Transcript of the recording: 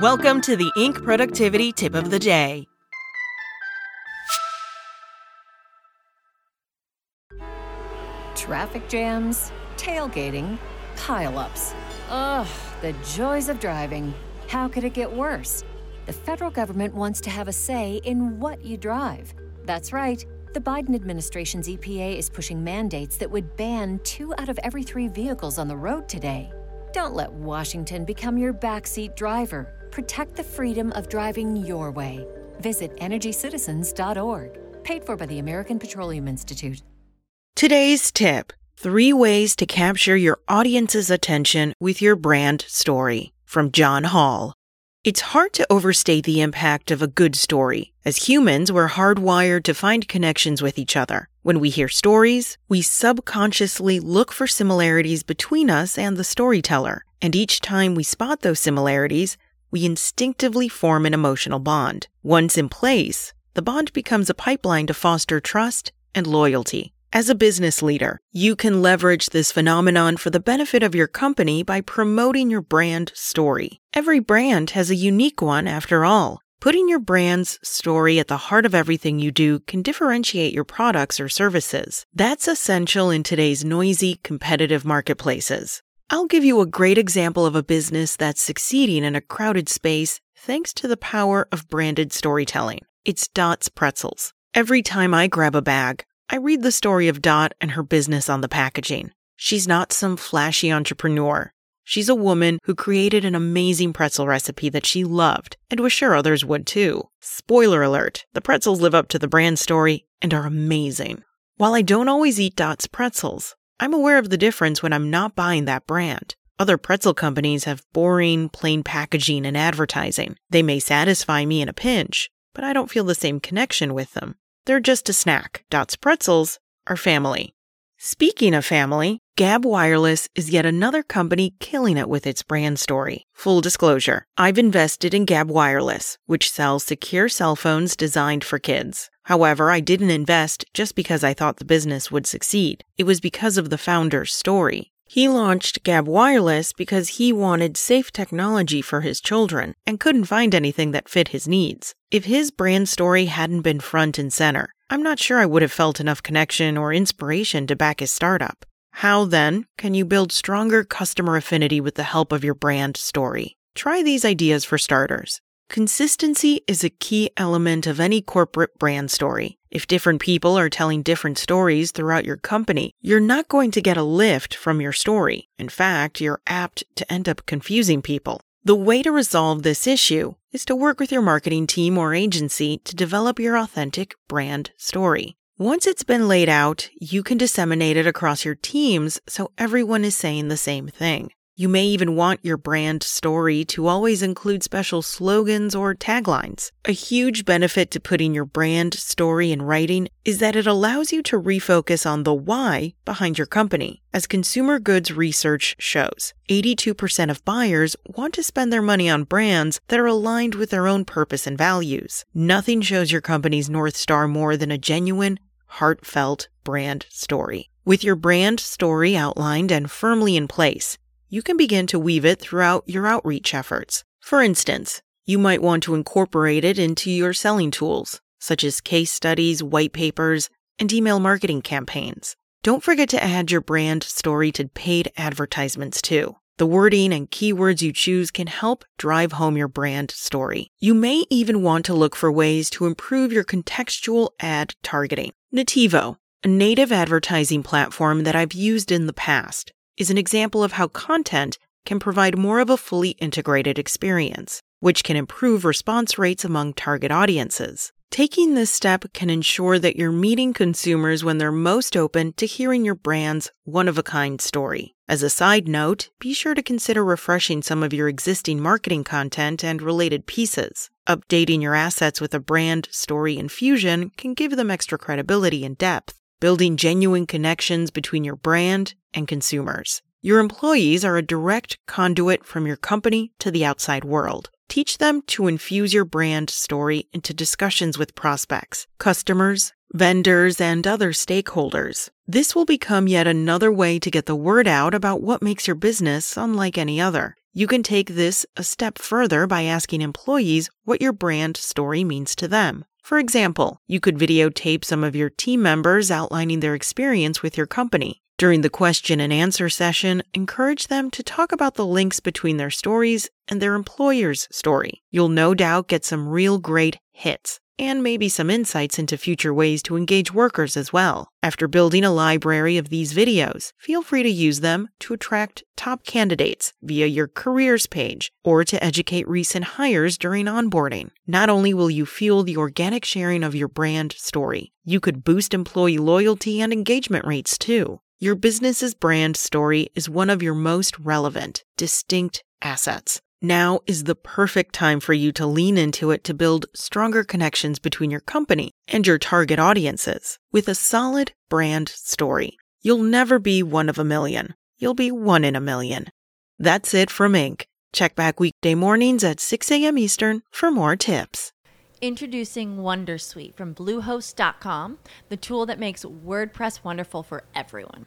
Welcome to the Inc. Productivity Tip of the Day. Traffic jams, tailgating, pileups. Ugh, the joys of driving. How could it get worse? The federal government wants to have a say in what you drive. That's right. The Biden administration's EPA is pushing mandates that would ban two out of every three vehicles on the road today. Don't let Washington become your backseat driver. Protect the freedom of driving your way. Visit EnergyCitizens.org. Paid for by the American Petroleum Institute. Today's tip Three ways to capture your audience's attention with your brand story from John Hall. It's hard to overstate the impact of a good story. As humans, we're hardwired to find connections with each other. When we hear stories, we subconsciously look for similarities between us and the storyteller. And each time we spot those similarities, we instinctively form an emotional bond. Once in place, the bond becomes a pipeline to foster trust and loyalty. As a business leader, you can leverage this phenomenon for the benefit of your company by promoting your brand story. Every brand has a unique one after all. Putting your brand's story at the heart of everything you do can differentiate your products or services. That's essential in today's noisy, competitive marketplaces. I'll give you a great example of a business that's succeeding in a crowded space thanks to the power of branded storytelling. It's Dot's Pretzels. Every time I grab a bag, I read the story of Dot and her business on the packaging. She's not some flashy entrepreneur. She's a woman who created an amazing pretzel recipe that she loved and was sure others would too. Spoiler alert, the pretzels live up to the brand story and are amazing. While I don't always eat Dot's pretzels, I'm aware of the difference when I'm not buying that brand. Other pretzel companies have boring, plain packaging and advertising. They may satisfy me in a pinch, but I don't feel the same connection with them. They're just a snack. Dot's Pretzels are family. Speaking of family, Gab Wireless is yet another company killing it with its brand story. Full disclosure, I've invested in Gab Wireless, which sells secure cell phones designed for kids. However, I didn't invest just because I thought the business would succeed. It was because of the founder's story. He launched Gab Wireless because he wanted safe technology for his children and couldn't find anything that fit his needs. If his brand story hadn't been front and center, I'm not sure I would have felt enough connection or inspiration to back his startup. How then can you build stronger customer affinity with the help of your brand story? Try these ideas for starters. Consistency is a key element of any corporate brand story. If different people are telling different stories throughout your company, you're not going to get a lift from your story. In fact, you're apt to end up confusing people. The way to resolve this issue is to work with your marketing team or agency to develop your authentic brand story. Once it's been laid out, you can disseminate it across your teams so everyone is saying the same thing. You may even want your brand story to always include special slogans or taglines. A huge benefit to putting your brand story in writing is that it allows you to refocus on the why behind your company. As consumer goods research shows, 82% of buyers want to spend their money on brands that are aligned with their own purpose and values. Nothing shows your company's North Star more than a genuine, heartfelt brand story. With your brand story outlined and firmly in place, you can begin to weave it throughout your outreach efforts. For instance, you might want to incorporate it into your selling tools, such as case studies, white papers, and email marketing campaigns. Don't forget to add your brand story to paid advertisements too. The wording and keywords you choose can help drive home your brand story. You may even want to look for ways to improve your contextual ad targeting. Nativo, a native advertising platform that I've used in the past, is an example of how content can provide more of a fully integrated experience, which can improve response rates among target audiences. Taking this step can ensure that you're meeting consumers when they're most open to hearing your brand's one of a kind story. As a side note, be sure to consider refreshing some of your existing marketing content and related pieces. Updating your assets with a brand story infusion can give them extra credibility and depth building genuine connections between your brand and consumers. Your employees are a direct conduit from your company to the outside world. Teach them to infuse your brand story into discussions with prospects, customers, vendors, and other stakeholders. This will become yet another way to get the word out about what makes your business unlike any other. You can take this a step further by asking employees what your brand story means to them. For example, you could videotape some of your team members outlining their experience with your company. During the question and answer session, encourage them to talk about the links between their stories and their employer's story. You'll no doubt get some real great hits and maybe some insights into future ways to engage workers as well. After building a library of these videos, feel free to use them to attract top candidates via your careers page or to educate recent hires during onboarding. Not only will you fuel the organic sharing of your brand story, you could boost employee loyalty and engagement rates too. Your business's brand story is one of your most relevant, distinct assets. Now is the perfect time for you to lean into it to build stronger connections between your company and your target audiences. With a solid brand story, you'll never be one of a million. You'll be one in a million. That's it from Inc. Check back weekday mornings at 6 a.m. Eastern for more tips. Introducing Wondersuite from Bluehost.com, the tool that makes WordPress wonderful for everyone.